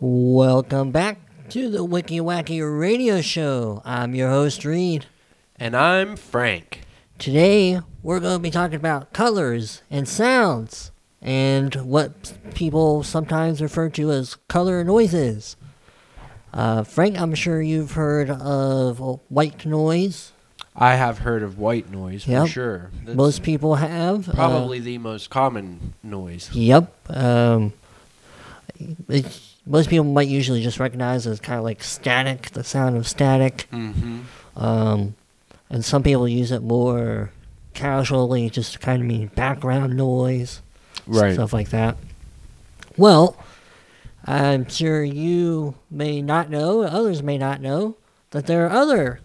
Welcome back to the Wicky Wacky Radio Show. I'm your host, Reid. And I'm Frank. Today, we're going to be talking about colors and sounds and what people sometimes refer to as color noises. Uh, Frank, I'm sure you've heard of white noise. I have heard of white noise for Yep. sure. That's Most people have. uh, probably the most common noise. Yep. Um, it, most people might usually just recognize it as kind of like static, the sound of static. Mm-hmm. Um, and some people use it more casually, just to kind of mean background noise, Right. stuff like that. Well, I'm sure you may not know, others may not know, that there are other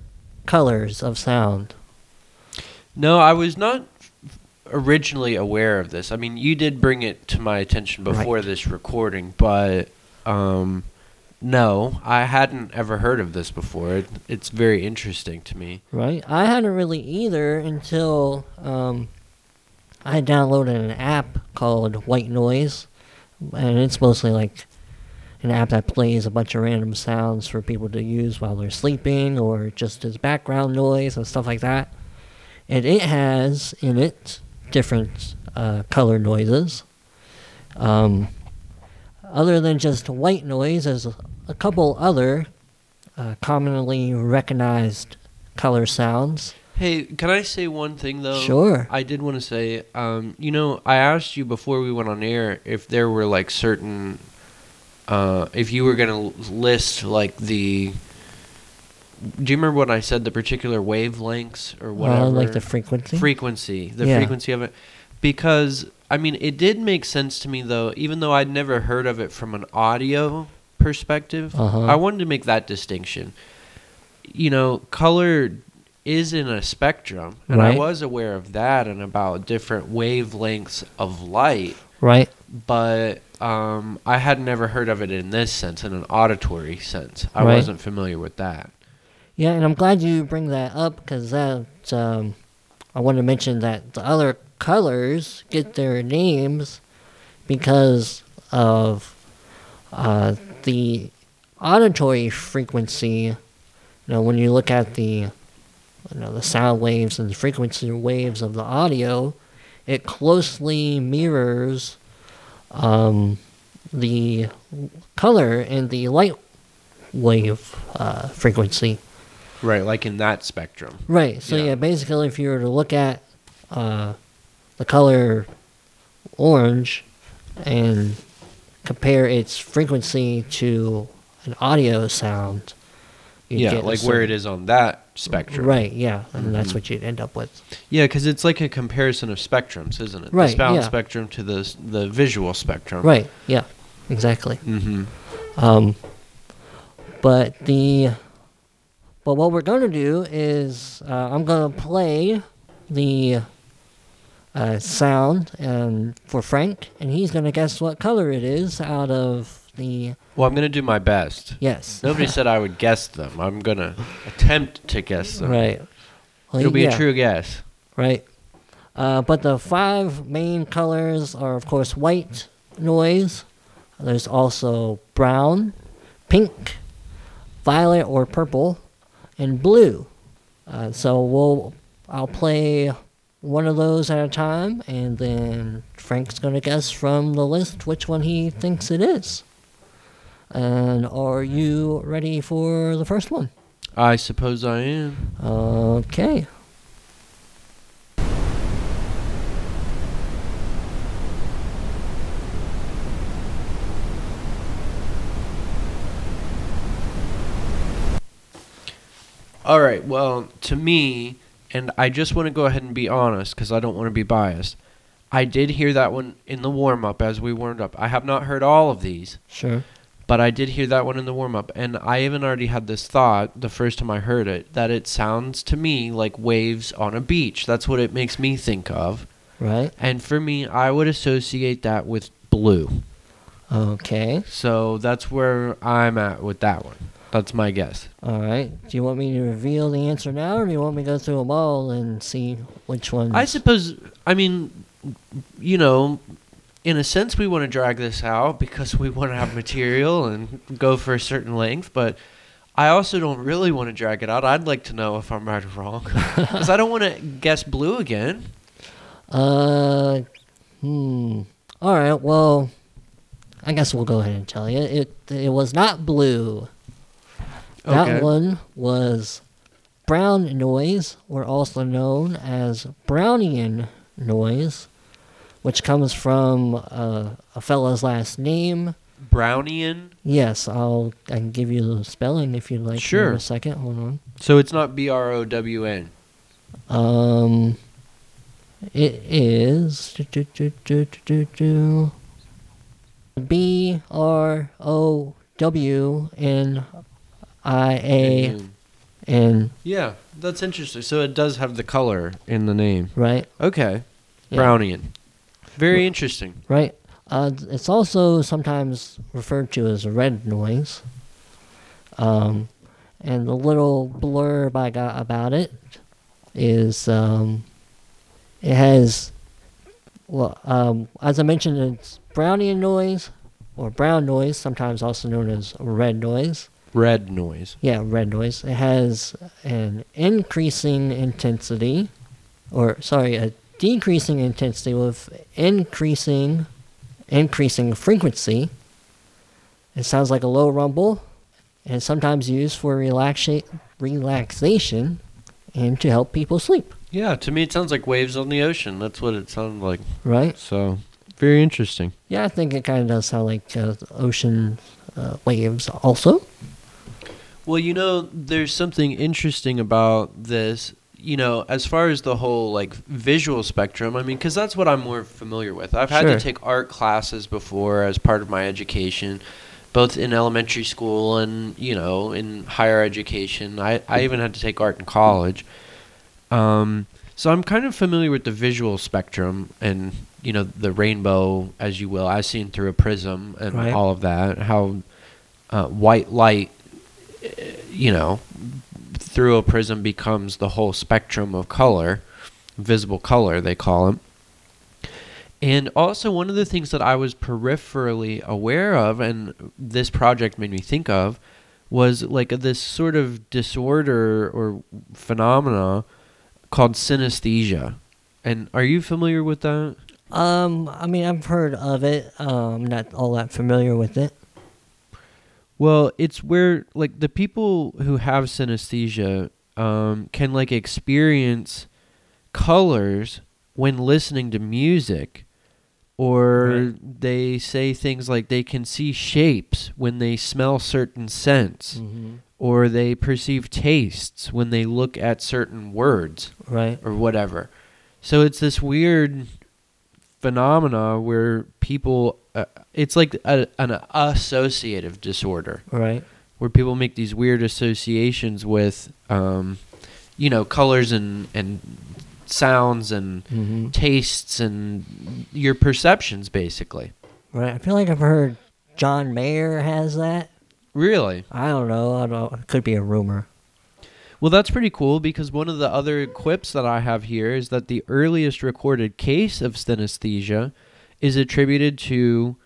colors of sound. No, I was not originally aware of this. I mean, you did bring it to my attention before Right. this recording, but um, no, I hadn't ever heard of this before. It, it's very interesting to me. Right? I hadn't really either until um, I downloaded an app called White Noise, and it's mostly like an app that plays a bunch of random sounds for people to use while they're sleeping or just as background noise and stuff like that. And it has in it different uh, color noises. Um, other than just white noise, there's a, couple other uh, commonly recognized color sounds. Hey, can I say one thing though? Sure. I did want to say, um, you know, I asked you before we went on air if there were like certain, uh, if you were gonna list like the. Do you remember what I said? The particular wavelengths or whatever, Uh, like the frequency. frequency, the Yeah. frequency of it, because I mean, it did make sense to me though, even though I'd never heard of it from an audio perspective. Uh-huh. I wanted to make that distinction. You know, color is in a spectrum, and I was aware of that and about different wavelengths of light, right. but um, I had never heard of it in this sense, in an auditory sense. I Right. wasn't familiar with that. Yeah, and I'm glad you bring that up because that um, I want to mention that the other colors get their names because of uh, the auditory frequency. You know, when you look at the you know the sound waves and the frequency waves of the audio, it closely mirrors um, the color and the light wave uh, frequency. Right, like in that spectrum. Right. So Yeah. yeah, basically, if you were to look at uh, the color orange and compare its frequency to an audio sound, yeah, like where it is on that spectrum. Right. Yeah, and that's Mhm. what you'd end up with. Yeah, because it's like a comparison of spectrums, isn't it? Right, The sound yeah. spectrum to the the visual spectrum. Right. Yeah. Exactly. Mm-hmm. Um, but the but what we're going to do is uh, I'm going to play the uh, sound and for Frank, and he's going to guess what color it is out of the Well, I'm gonna do my best. yes. Nobody said I would guess them. I'm gonna attempt to guess them. right. Well, It'll be yeah, a true guess. right. Uh, but the five main colors are, of course, white noise. There's also brown, pink, violet or purple, and blue. Uh, so we'll I'll play one of those at a time, and then Frank's gonna guess from the list which one he thinks it is. And are you ready for the first one? I suppose I am. Okay. All right. Well, to me, and I just want to go ahead and be honest because I don't want to be biased. I did hear that one in the warm up as we warmed up. I have not heard all of these, Sure. but I did hear that one in the warm up, and I even already had this thought the first time I heard it that it sounds to me like waves on a beach. That's what it makes me think of. Right. And for me, I would associate that with blue. Okay. So that's where I'm at with that one. That's my guess. All right. Do you want me to reveal the answer now, or do you want me to go through them all and see which one? I suppose. I mean, you know, in a sense, we want to drag this out because we want to have material and go for a certain length, but I also don't really want to drag it out. I'd like to know if I'm right or wrong because I don't want to guess blue again. Uh, hmm. All right. Well, I guess we'll go ahead and tell you it. It was not blue. That Okay. one was brown noise, or also known as Brownian noise, which comes from uh, a fella's last name. Brownian. Yes, I'll. I can give you the spelling if you'd like. Sure. In a second. Hold on. So it's not B R O W N. Um, it is do, do, do, B R O W N I A N. Yeah, that's interesting. So it does have the color in the name. Right, Okay. Yeah. Brownian. Very interesting. right. Uh, it's also sometimes referred to as a red noise. Um, and the little blurb I got about it is um, it has, well, um, as I mentioned, it's Brownian noise or brown noise, sometimes also known as red noise. Red noise. Yeah, red noise. It has an increasing intensity, or sorry, a decreasing intensity with increasing, increasing frequency. It sounds like a low rumble, and sometimes used for relaxa- relaxation and to help people sleep. Yeah, to me it sounds like waves on the ocean. That's what it sounds like. Right? So, very interesting. Yeah, I think it kind of does sound like uh, ocean uh, waves also. Well, you know, there's something interesting about this. You know, as far as the whole like visual spectrum, I mean, because that's what I'm more familiar with. I've had Sure. to take art classes before as part of my education, both in elementary school and you know in higher education. I I even had to take art in college. Um, so I'm kind of familiar with the visual spectrum and you know the rainbow, as you will, as seen through a prism and Right. all of that. How uh, white light, you know, through a prism becomes the whole spectrum of color, visible color they call them. And also, one of the things that I was peripherally aware of, and this project made me think of, was like this sort of disorder or phenomena called synesthesia. And are you familiar with that? Um, I mean, I've heard of it. Um, not all that familiar with it. Well, it's where like the people who have synesthesia um, can like experience colors when listening to music, or Right. they say things like they can see shapes when they smell certain scents, Mm-hmm. or they perceive tastes when they look at certain words Right. or whatever. So it's this weird phenomena where people uh, it's like a, an associative disorder Right. where people make these weird associations with um, you know colors and and sounds and Mm-hmm. tastes and your perceptions basically Right. I feel like I've heard John Mayer has that. really I don't know. I don't. It could be a rumor. Well that's pretty cool because one of the other quips that i have here is that the earliest recorded case of synesthesia is attributed to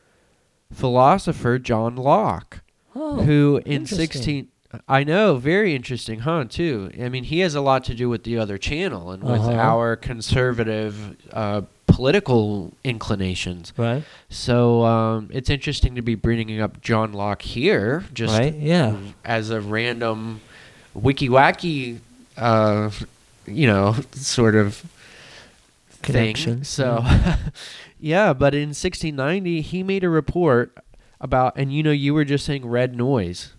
philosopher john locke Oh. who in interesting. 16 I know, very interesting, huh? Too. I mean, he has a lot to do with the other channel and with Uh-huh. our conservative uh, political inclinations. Right. So um, it's interesting to be bringing up John Locke here, just right. Yeah. as a random wicky wacky, uh, you know, sort of Connection. thing. So, yeah, but in 1690, he made a report about, and you know, you were just saying red noise.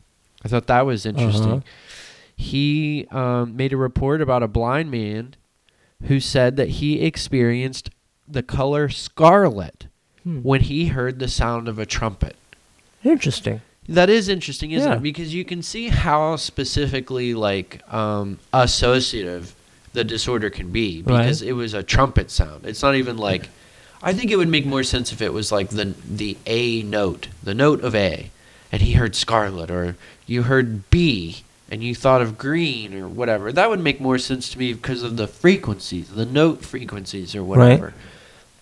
I thought that was interesting. Uh-huh. He um, made a report about a blind man who said that he experienced the color scarlet Hmm. when he heard the sound of a trumpet. Interesting. That is interesting, isn't Yeah. it? Because you can see how specifically like um, associative the disorder can be Right. because it was a trumpet sound. It's not even like I think it would make more sense if it was like the the A note, the note of A, and he heard scarlet or you heard B and you thought of green or whatever. That would make more sense to me because of the frequencies, the note frequencies or whatever. Right.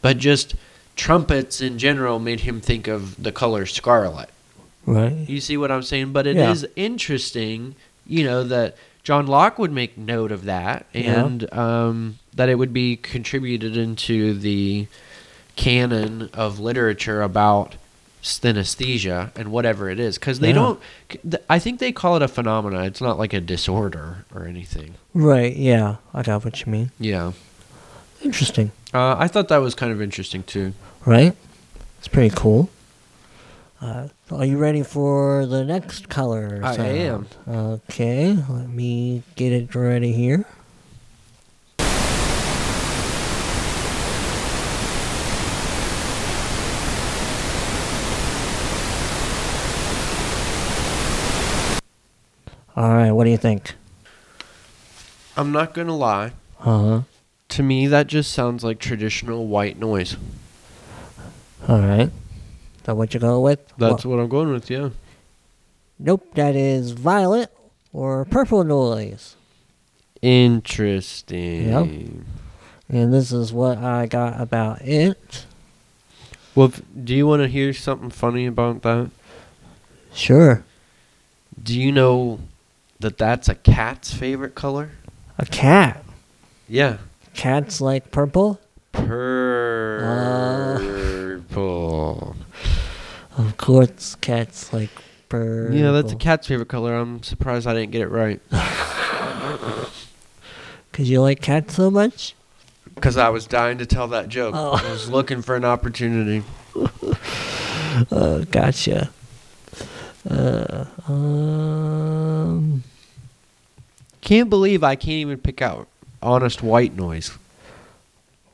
But just trumpets in general made him think of the color scarlet. Right. You see what I'm saying? But it is Yeah. interesting, you know, that John Locke would make note of that Yeah. and um, that it would be contributed into the canon of literature about synesthesia and whatever it is. Because they Yeah. don't, I think they call it a phenomena. It's not like a disorder or anything. Right. Yeah. I got what you mean. Yeah. Interesting. Uh, I thought that was kind of interesting too. Right. It's pretty cool. Uh, are you ready for the next color? I sound? Okay. Let me get it ready here. All right. What do you think? I'm not going to lie. Uh huh. To me, that just sounds like traditional white noise. All right. That what you go with? That's Well, what I'm going with, yeah. nope. That is violet or purple noise. Interesting. And this is what I got about it. Well, do you want to hear something funny about that? Sure. Do you know that that's a cat's favorite color? A cat. Yeah. Cats like purple? Purple. Uh, Of course, cats like purple. yeah, that's a cat's favorite color. I'm surprised I didn't get it right. Because you like cats so much? Because I was dying to tell that joke. Oh. I was looking for an opportunity. Uh, gotcha. Uh, um, Can't believe I can't even pick out honest white noise.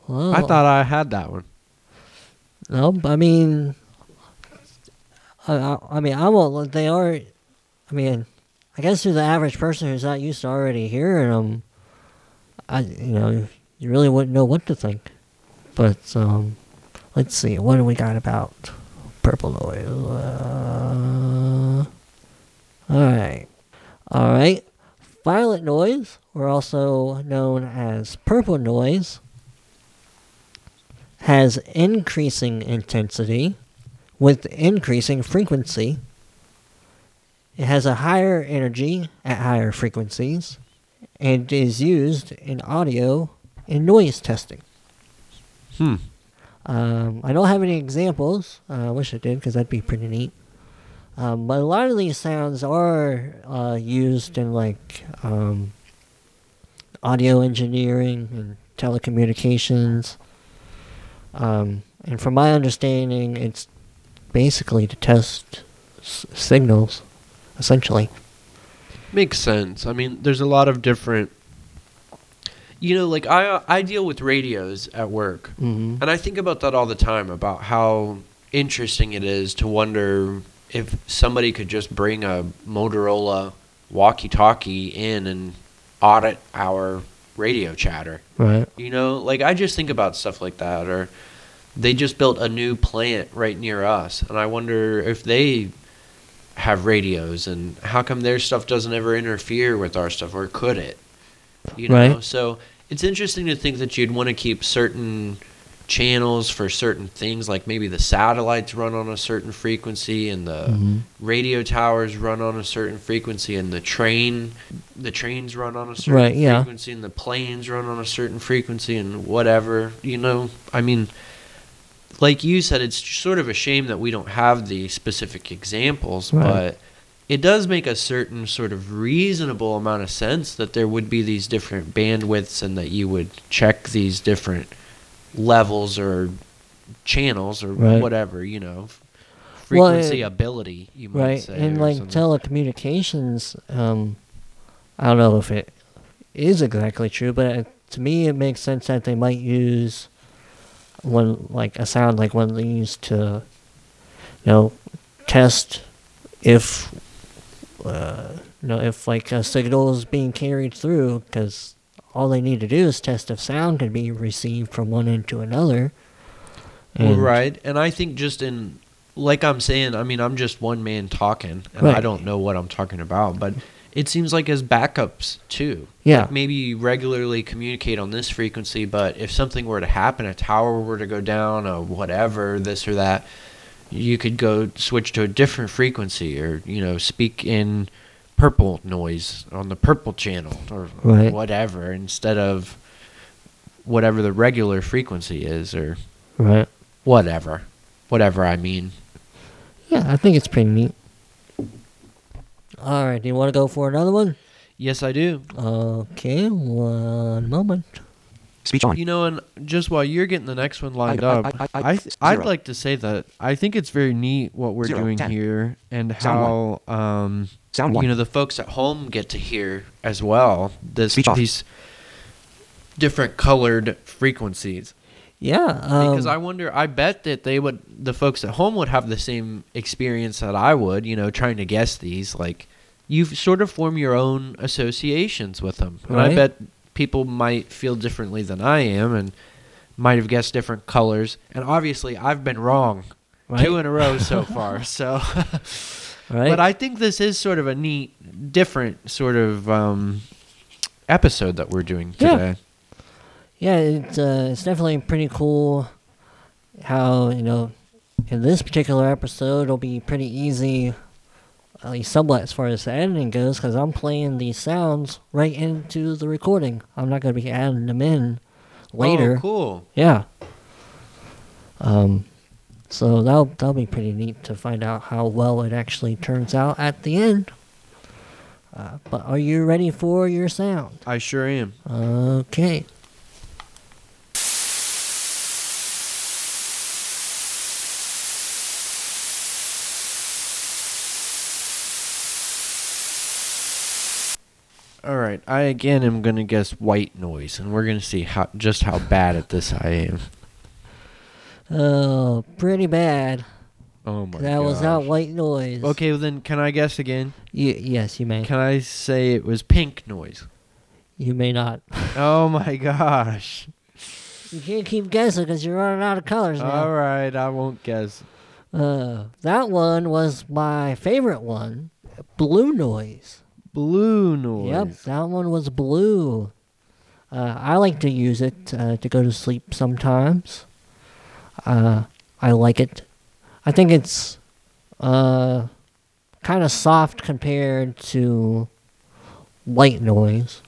well, I thought I had that one. Nope. I mean, I, I, mean, I won't. They are. I mean, I guess to the average person who's not used to already hearing them, I you know you really wouldn't know what to think. But um, let's see. What do we got about purple noise? Uh, all right, all right. Violet noise, or also known as purple noise, has increasing intensity with increasing frequency. It has a higher energy at higher frequencies and is used in audio and noise testing. Hmm. Um, I don't have any examples. Uh, I wish I did because that'd be pretty neat. Um, but a lot of these sounds are uh, used in like um, audio engineering and telecommunications. Um, and from my understanding, it's basically to test s- signals, essentially. Makes sense. I mean, there's a lot of different. You know, like I I deal with radios at work, Mm-hmm. and I think about that all the time about how interesting it is to wonder if somebody could just bring a Motorola walkie-talkie in and audit our radio chatter. Right. You know, like I just think about stuff like that, or they just built a new plant right near us, and I wonder if they have radios and how come their stuff doesn't ever interfere with our stuff, or could it? You know, Right. so it's interesting to think that you'd want to keep certain channels for certain things, like maybe the satellites run on a certain frequency and the Mhm. radio towers run on a certain frequency and the train the trains run on a certain Right, yeah. frequency and the planes run on a certain frequency and whatever you know i mean like you said it's sort of a shame that we don't have the specific examples Right. but it does make a certain sort of reasonable amount of sense that there would be these different bandwidths and that you would check these different levels or channels or Right. whatever you know Well, frequency it- ability you might Right. say And like something. telecommunications, um, I don't know if it is exactly true, but it, to me it makes sense that they might use one like a sound like one they use to, you know, test if, uh, you know, if like a signal is being carried through, because all they need to do is test if sound can be received from one end to another. And- right, and I think just in like I'm saying, I mean, I'm just one man talking, and I don't know what I'm talking about, but it seems like as backups too. Yeah. Like maybe you regularly communicate on this frequency, but if something were to happen, a tower were to go down, or whatever, this or that, you could go switch to a different frequency, or you know, speak in purple noise on the purple channel, or Right. whatever, instead of whatever the regular frequency is, or Right. whatever, whatever I mean. Yeah, I think it's pretty neat. All right, do you want to go for another one? Yes, I do. Okay, one moment. Speech on. You know, and just while you're getting the next one lined I- I- up, I- I- I, th- I'd like to say that I think it's very neat what we're Zero, doing ten. here and Sound how um, Sound you know the folks at home get to hear as well this Speech off. these different colored frequencies. Yeah, um, because I wonder, I bet that they would, the folks at home would have the same experience that I would, you know, trying to guess these. Like, you sort of form your own associations with them. And I bet people might feel differently than I am and might have guessed different colors. And obviously, I've been wrong right? two in a row so far. So, right? but I think this is sort of a neat, different sort of um, episode that we're doing Yeah. today. yeah, it's uh, it's definitely pretty cool. How you know, in this particular episode, it'll be pretty easy, at least somewhat as far as the editing goes, because I'm playing these sounds right into the recording. I'm not going to be adding them in later. Oh, cool. Yeah. Um, so that'll that'll be pretty neat to find out how well it actually turns out at the end. Uh, but are you ready for your sound? I sure am. Okay. All right, I again am gonna guess white noise, and we're gonna see how just how bad at this I am. Oh, pretty bad. Oh my god. that was not white noise. Okay, well then, can I guess again? Y- yes, you may. Can I say it was pink noise? You may not. Oh my gosh! You can't keep guessing because you're running out of colors now. All right, I won't guess. Uh, that one was my favorite one. Blue noise. Blue noise. Yep, that one was blue. Uh, I like to use it uh, to go to sleep sometimes. Uh, I like it. I think it's uh, kind of soft compared to white noise.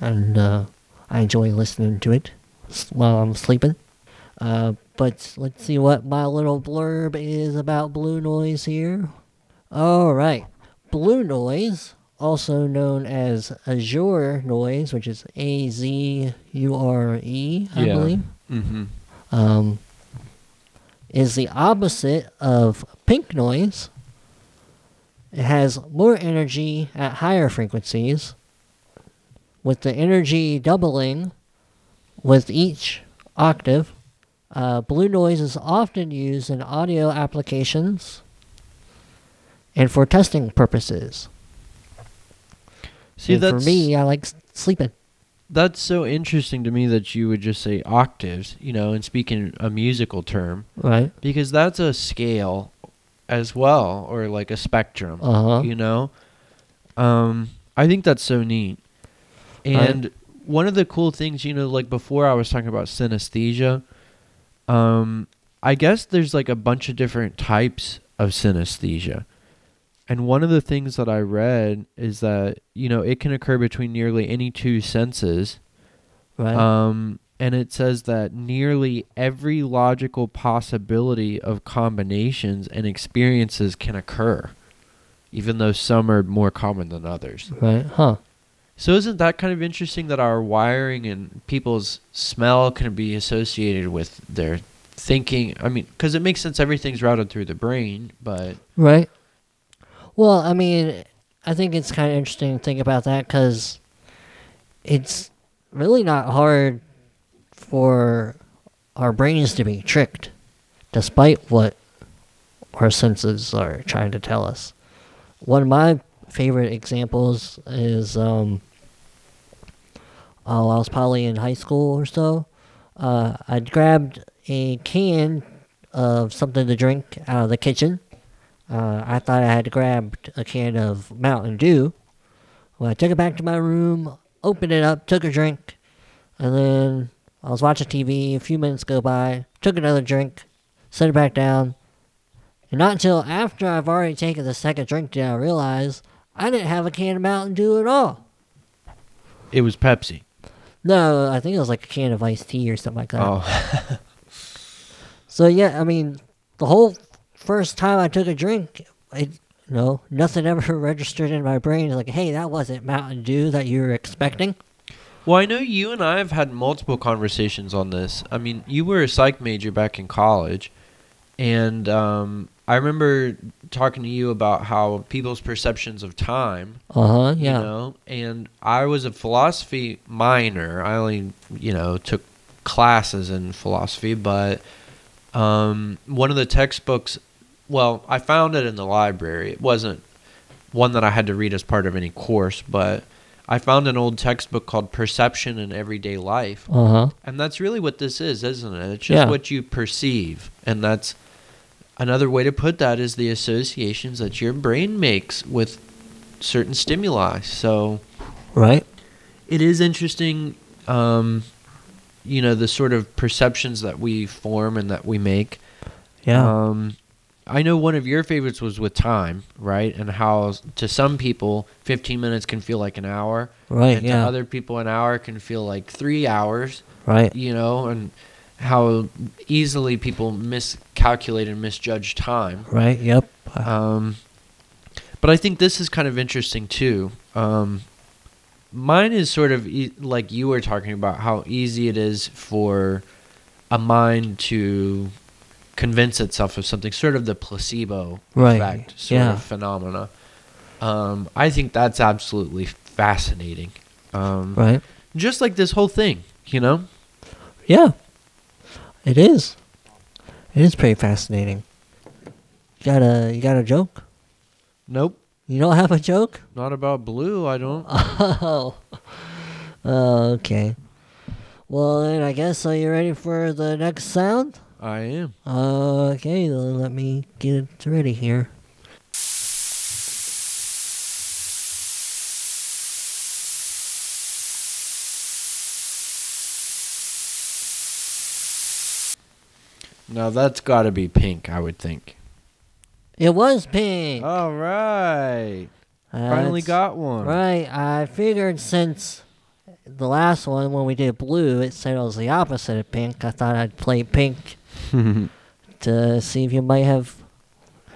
And uh, I enjoy listening to it while I'm sleeping. Uh, but let's see what my little blurb is about blue noise here. Alright. Blue noise, also known as azure noise, which is A Z U R E, I Yeah. believe, Mm-hmm. um, is the opposite of pink noise. It has more energy at higher frequencies, with the energy doubling with each octave. Uh, blue noise is often used in audio applications and for testing purposes. See, and that's for me, I like sleeping. that's so interesting to me that you would just say octaves, you know, and speak in a musical term Right? because that's a scale as well, or like a spectrum. Uh huh. you know um i think that's so neat and one of the cool things you know like before i was talking about synesthesia um i guess there's like a bunch of different types of synesthesia and one of the things that i read is that you know it can occur between nearly any two senses Right. um, and it says that nearly every logical possibility of combinations and experiences can occur, even though some are more common than others. right. Huh. So, isn't that kind of interesting that our wiring and people's smell can be associated with their thinking? I mean, because it makes sense everything's routed through the brain, but Right. Well, I mean, I think it's kind of interesting to think about that because it's really not hard for our brains to be tricked, despite what our senses are trying to tell us. One of my favorite examples is um, oh, I was probably in high school or so. Uh, I'd grabbed a can of something to drink out of the kitchen. Uh, I thought I had grabbed a can of Mountain Dew. Well, I took it back to my room, opened it up, took a drink, and then I was watching TV. A few minutes go by, took another drink, set it back down. And not until after I've already taken the second drink did I realize I didn't have a can of Mountain Dew at all. It was Pepsi. No, I think it was like a can of iced tea or something like that. Oh, So yeah, I mean, the whole first time I took a drink, it, you know, nothing ever registered in my brain. Like, hey, that wasn't Mountain Dew that you were expecting. well, I know you and I have had multiple conversations on this. I mean, you were a psych major back in college, and um, I remember talking to you about how people's perceptions of time Uh huh. Yeah. you know and i was a philosophy minor i only you know took classes in philosophy but um, one of the textbooks well i found it in the library it wasn't one that i had to read as part of any course but i found an old textbook called perception in everyday life Uh huh. and that's really what this is isn't it it's just Yeah. what you perceive and that's another way to put that is the associations that your brain makes with certain stimuli so Right. it is interesting um, you know the sort of perceptions that we form and that we make Yeah. um, i know one of your favorites was with time right and how to some people 15 minutes can feel like an hour right. and to Yeah. other people an hour can feel like three hours right. you know, and how easily people miscalculate and misjudge time. Right. Yep. Um, but I think this is kind of interesting too. Um, mine is sort of e- like you were talking about how easy it is for a mind to convince itself of something, sort of the placebo Right, effect sort yeah. of phenomena. Um, I think that's absolutely fascinating. Um, right. Just like this whole thing, you know? Yeah. It is. It is pretty fascinating. You got a you got a joke? Nope. You don't have a joke? Not about blue, I don't. Oh. Oh, okay. Well, then I guess are you ready for the next sound? I am. Okay, then let me get it ready here. Now that's got to be pink, I would think. It was pink. All right. Finally That's- got one. Right, I figured since the last one when we did blue, it said it was the opposite of pink. I thought I'd play pink to see if you might have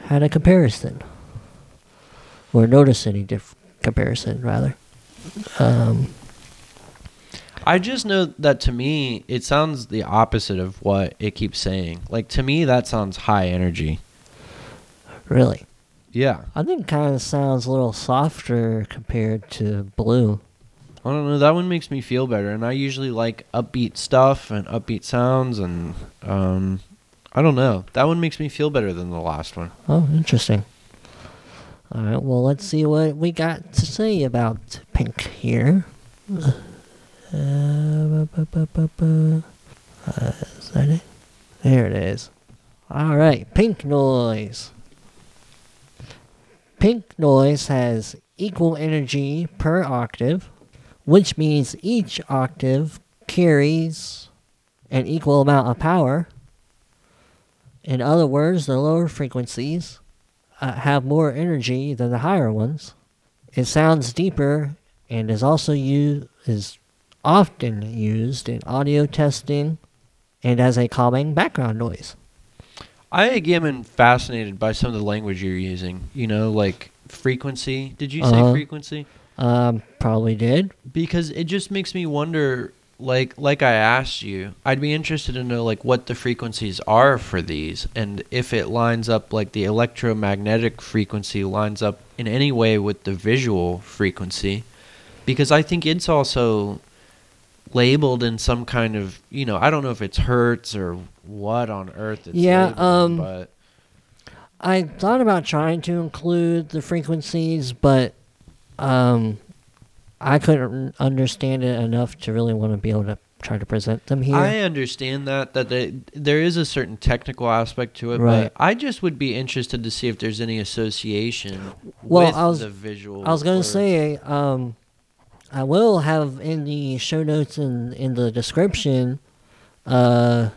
had a comparison or notice any diff- comparison rather. Um, I just know that to me, it sounds the opposite of what it keeps saying. Like, to me, that sounds high energy. really, Yeah. I think kind of sounds a little softer compared to blue. I don't know. That one makes me feel better. And I usually like upbeat stuff and upbeat sounds. And, um, I don't know. That one makes me feel better than the last one. Oh, interesting. All right, well, let's see what we got to say about pink here. Uh, ba, ba, ba. Uh, is that it? There it is. All right, pink noise. Pink noise has equal energy per octave, which means each octave carries an equal amount of power. In other words, the lower frequencies uh, have more energy than the higher ones. It sounds deeper and is also used is often used in audio testing and as a calming background noise. I again am fascinated by some of the language you're using. You know, like frequency. Did you say Uh-huh. frequency? Um, probably did. because it just makes me wonder like like I asked you I'd be interested to know like what the frequencies are for these and if it lines up like the electromagnetic frequency lines up in any way with the visual frequency because I think it's also labeled in some kind of you know I don't know if it's hertz or what on earth it's Yeah, labeled um, but I thought about trying to include the frequencies, but um, I couldn't understand it enough to really want to be able to try to present them here. I understand that that they, there is a certain technical aspect to it, Right. but I just would be interested to see if there's any association Well, with I was- the visual. I was gonna say, um, I will have in the show notes and in the description, uh,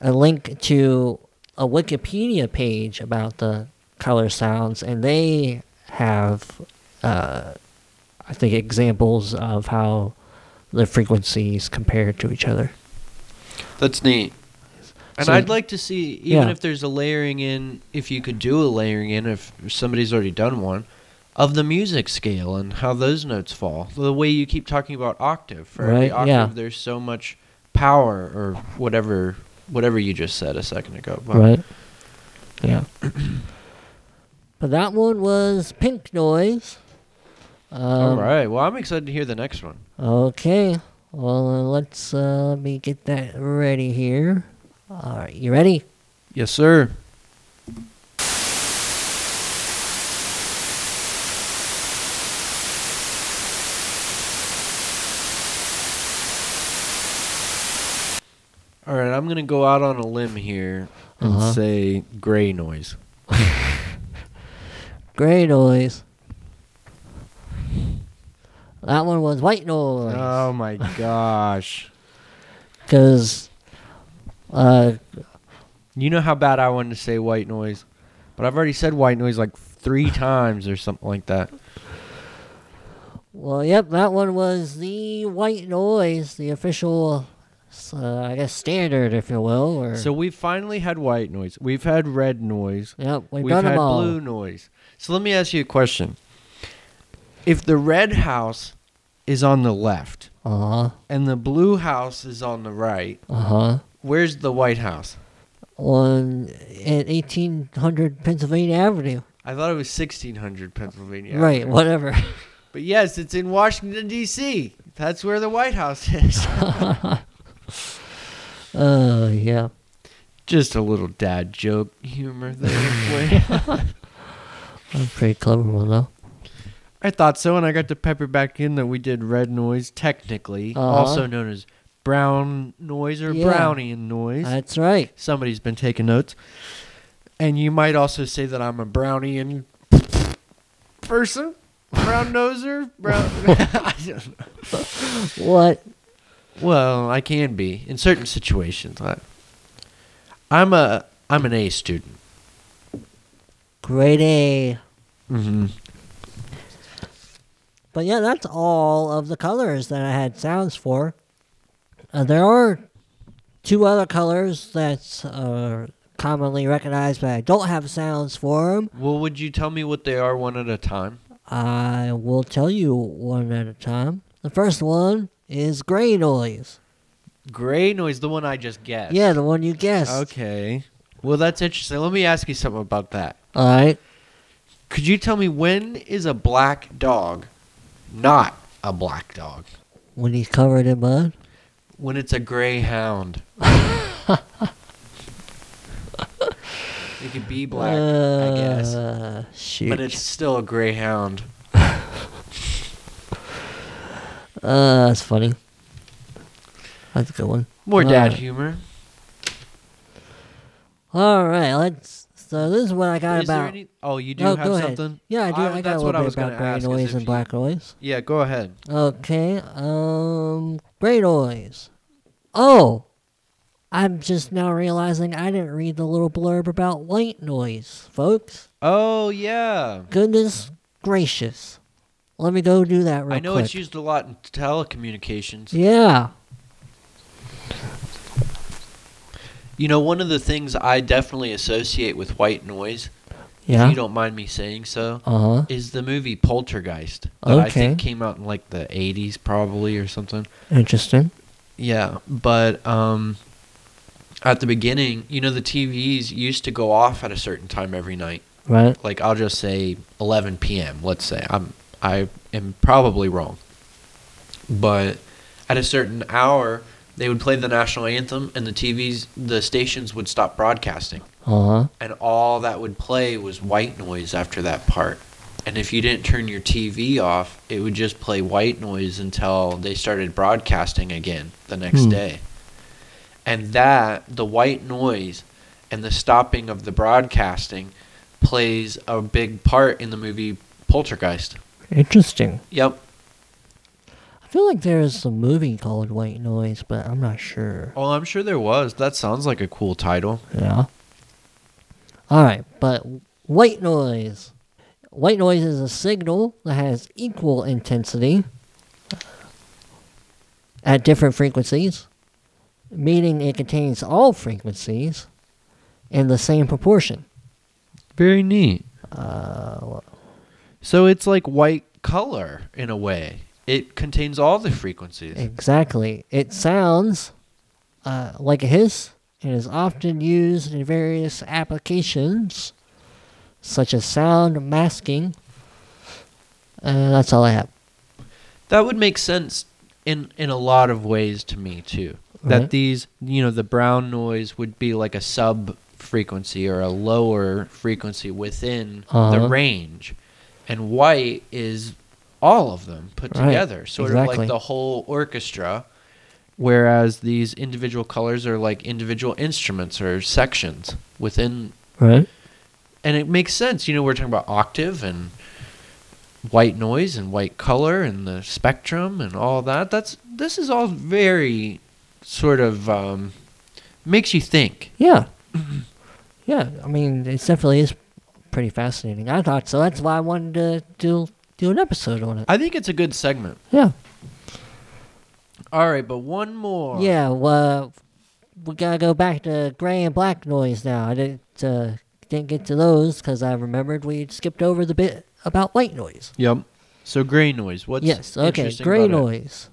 a link to a Wikipedia page about the color sounds, and they have, uh, I think, examples of how the frequencies compare to each other. that's neat. And So- I'd like to see, even Yeah. if there's a layering in, if you could do a layering in, if somebody's already done one, of the music scale and how those notes fall. The way you keep talking about octave. For every octave, yeah. there's so much power, or whatever, whatever you just said a second ago. Right. Yeah. but that one was Pink Noise. Um, All right. Well, I'm excited to hear the next one. Okay. Well, uh, let's uh, let me get that ready here. All right, you ready? Yes, sir. All right, I'm gonna go out on a limb here and Uh-huh. say gray noise. Gray noise. That one was white noise. Oh my gosh! Because, uh, You know how bad I wanted to say white noise, but I've already said white noise like three times or something like that. well, yep, that one was the white noise, the official, uh, I guess, standard, if you will. Or, So we've finally had white noise. We've had red noise. yep, we've, We've done had them all. blue noise. So let me ask you a question. If the red house is on the left Uh huh. and the blue house is on the right, Uh huh. where's the white house? On at 1800 Pennsylvania Avenue. I thought it was 1600 Pennsylvania. Avenue. Right, Avenue. whatever. But yes, it's in Washington D.C. That's where the White House is. uh, yeah. Just a little dad joke humor there. I'm pretty clever one, though. I thought so, and I got to pepper back in that we did red noise, technically, Uh-huh. also known as brown noise or Yeah. brownian noise. That's right. Somebody's been taking notes. And you might also say that I'm a brownian person. Brown noser? Brown. I don't know. What? well, I can be in certain situations. I, I'm a I'm an A student. Grade A. Mm-hmm. But yeah, that's all of the colors that I had sounds for. Uh, there are two other colors that's are commonly recognized, but I don't have sounds for them. Well, would you tell me what they are one at a time? I will tell you one at a time. The first one is gray noise. Gray noise, the one I just guessed. Yeah, the one you guessed. Okay. Well, that's interesting. Let me ask you something about that. All right. Could you tell me when is a black dog not a black dog? When he's covered in mud. When it's a greyhound. it could be black, I guess. Uh, shoot. But it's still a greyhound. Uh, that's funny. That's a good one. More dad Alright. humor. All right, let's. So this is what I got Is about. any? Oh, you do oh, have go ahead. something? Yeah, I do. I- I, got a what I little was bit about gray ask, noise and you- black noise. Yeah, go ahead. Okay. Um, gray noise. Oh, I'm just now realizing I didn't read the little blurb about white noise, folks. Oh yeah. Goodness gracious. Let me go do that real quick. I know quick. it's used a lot in telecommunications. Yeah. You know, one of the things I definitely associate with white noise, Yeah. if you don't mind me saying so, Uh huh. is the movie Poltergeist. That I Okay. think came out in like the 80s probably or something. Interesting. Yeah, but um at the beginning, you know the TVs used to go off at a certain time every night. Right. Like I'll just say 11 p.m., let's say. I'm I am probably wrong. But at a certain hour, they would play the national anthem and the TVs the stations would stop broadcasting Uh huh. and all that would play was white noise after that part. and if you didn't turn your TV off, it would just play white noise until they started broadcasting again the next Hmm. day. And that, the white noise and the stopping of the broadcasting, plays a big part in the movie Poltergeist. Interesting. Yep. I feel like there's a movie called White Noise, but I'm not sure. Oh, I'm sure there was. That sounds like a cool title. Yeah. Alright, but white noise. White noise is a signal that has equal intensity at different frequencies, meaning it contains all frequencies in the same proportion. Very neat. Uh, So it's like white color in a way. It contains all the frequencies. exactly. It sounds uh, like a hiss and is often used in various applications, such as sound masking. And that's all I have. That would make sense in in a lot of ways to me too. That Right. these, you know, the brown noise would be like a sub frequency or a lower frequency within the Uh-huh. range, and white is all of them put Right, together, sort of like the whole orchestra. Whereas these individual colors are like individual instruments or sections within Right? and it makes sense. You know, we're talking about octave and white noise and white color and the spectrum and all that. That's this is all very sort of um, makes you think. Yeah. yeah, I mean, it definitely is pretty fascinating. I thought so. That's why I wanted to do do an episode on it. I think it's a good segment. Yeah. All right, but one more. Yeah, well, we gotta go back to gray and black noise now. I didn't uh, didn't get to those because I remembered we skipped over the bit about white noise. Yep. So gray noise. What's yes, okay, gray noise.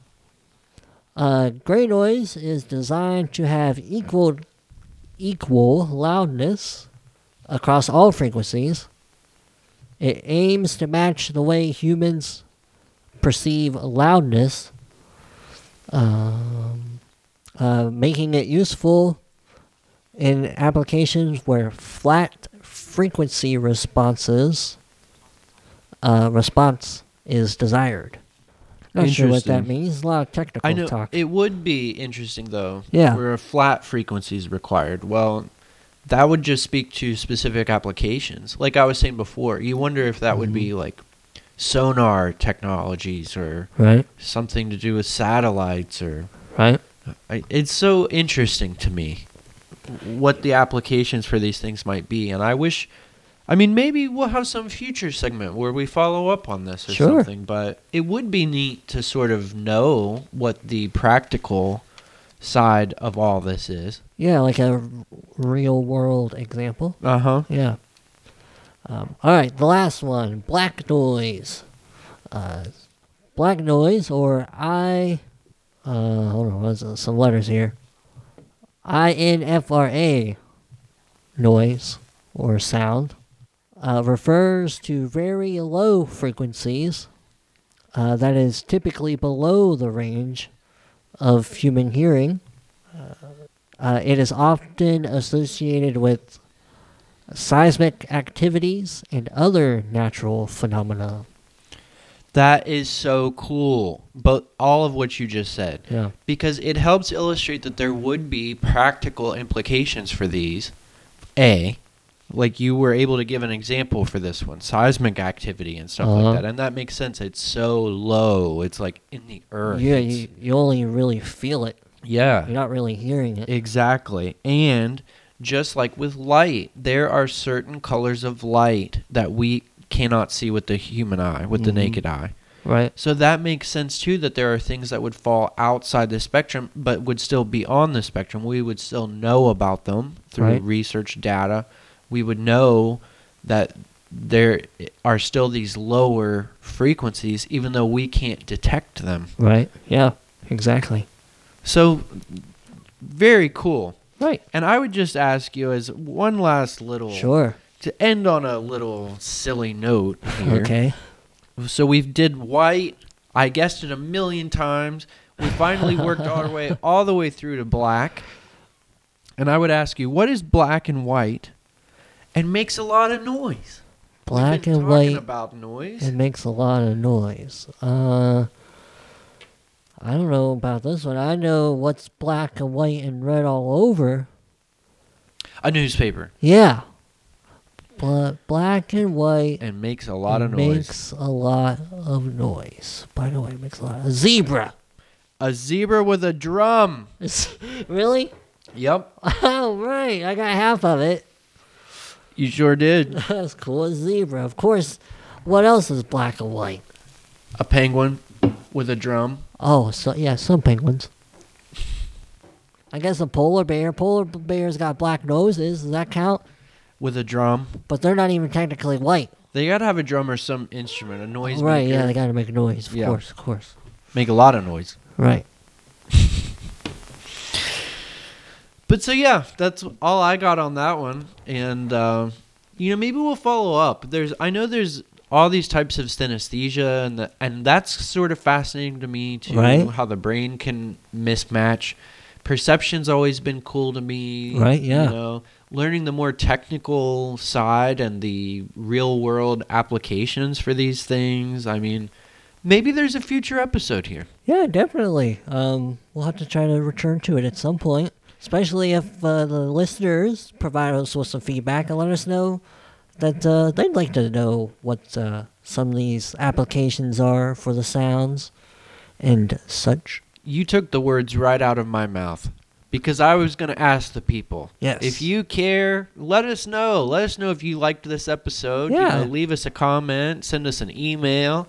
Uh, gray noise is designed to have equal equal loudness across all frequencies. It aims to match the way humans perceive loudness, um, uh, making it useful in applications where flat frequency responses uh, response is desired. Not sure what that means. A lot of technical I know talk. it would be interesting though. Yeah. Where a flat frequency is required. Well, that would just speak to specific applications. Like I was saying before, you wonder if that would be Mm-hmm. like sonar technologies or right, something to do with satellites or right. I, it's so interesting to me what the applications for these things might be and I wish I mean maybe we'll have some future segment where we follow up on this or Sure. something but it would be neat to sort of know what the practical side of all this is. Yeah, like a real world example. Uh-huh. Yeah. Um, all right, the last one, black noise. Uh, black noise, or I. Uh, hold on, what's uh, some letters here? I N F R A noise or sound uh, refers to very low frequencies uh, that is typically below the range of human hearing. Uh, it is often associated with seismic activities and other natural phenomena. That is so cool. But all of what you just said. Yeah. because it helps illustrate that there would be practical implications for these. A, like you were able to give an example for this one, seismic activity and stuff Uh-huh. like that, and that makes sense. It's so low; it's like in the earth. Yeah, you, you only really feel it. yeah, You're not really hearing it. exactly. And just like with light, there are certain colors of light that we cannot see with the human eye, with the Mhm. naked eye. Right. So that makes sense too that there are things that would fall outside the spectrum but would still be on the spectrum. We would still know about them through Right. research data. We would know that there are still these lower frequencies even though we can't detect them. Right. Yeah. Exactly. So very cool. Right. And I would just ask you as one last little Sure. to end on a little silly note here. Okay. So we've did white. I guessed it a million times. We finally worked our way all the way through to black. And I would ask you, what is black and white and makes a lot of noise? Black and white. about noise. It makes a lot of noise. Uh, I don't know about this one. I know what's black and white and red all over. a newspaper Yeah. But black and white and makes a lot of noise. Makes a lot of noise. By the way, it makes a lot. Of, A zebra. A zebra with a drum. really? Yep, Oh right, I got half of it. You sure did. That's cool. A zebra. Of course. What else is black and white? A penguin with a drum. Oh, so yeah, some penguins. I guess a polar bear. Polar bears got black noses. Does that count? With a drum. But they're not even technically white. They gotta have a drum or some instrument, a noise right? maker. Yeah, they got to make a noise. Of Yeah. course, of course. Make a lot of noise. Right. But so yeah, that's all I got on that one. And uh, you know, maybe we'll follow up. There's I know there's all these types of synesthesia and the, and that's sort of fascinating to me too Right. how the brain can mismatch. Perception's always been cool to me. Right, yeah. You know, learning the more technical side and the real world applications for these things. I mean, maybe there's a future episode here. Yeah, definitely. Um, we'll have to try to return to it at some point, especially if uh, the listeners provide us with some feedback and let us know that uh, they'd like to know what uh, some of these applications are for the sounds and such. You took the words right out of my mouth because I was going to ask the people. Yes. If you care, let us know. Let us know if you liked this episode. You Yeah. know, leave us a comment, send us an email,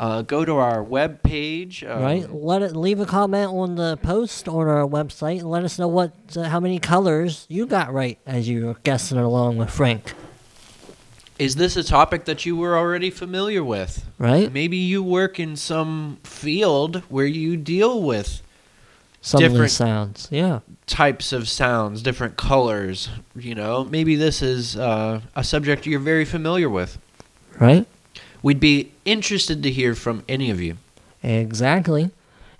uh, go to our webpage. Uh, right? Let it leave a comment on the post on our website and let us know what uh, how many colors you got right as you were guessing along with Frank. Is this a topic that you were already familiar with? Right? Maybe you work in some field where you deal with Some different- sounds. Yeah. types of sounds, different colors. You know, maybe this is uh, a subject you're very familiar with. Right? We'd be interested to hear from any of you. Exactly.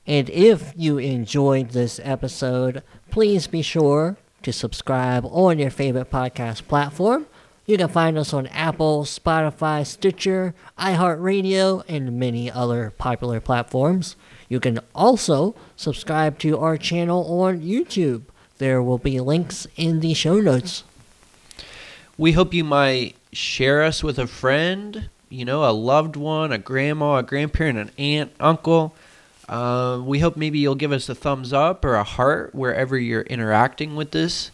And if you enjoyed this episode, please be sure to subscribe on your favorite podcast platform. You can find us on Apple, Spotify, Stitcher, iHeartRadio, and many other popular platforms. You can also subscribe to our channel on YouTube. There will be links in the show notes. We hope you might share us with a friend, you know, a loved one, a grandma, a grandparent, an aunt, uncle. Uh, we hope maybe you'll give us a thumbs up or a heart wherever you're interacting with this.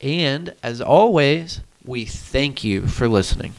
And as always, we thank you for listening.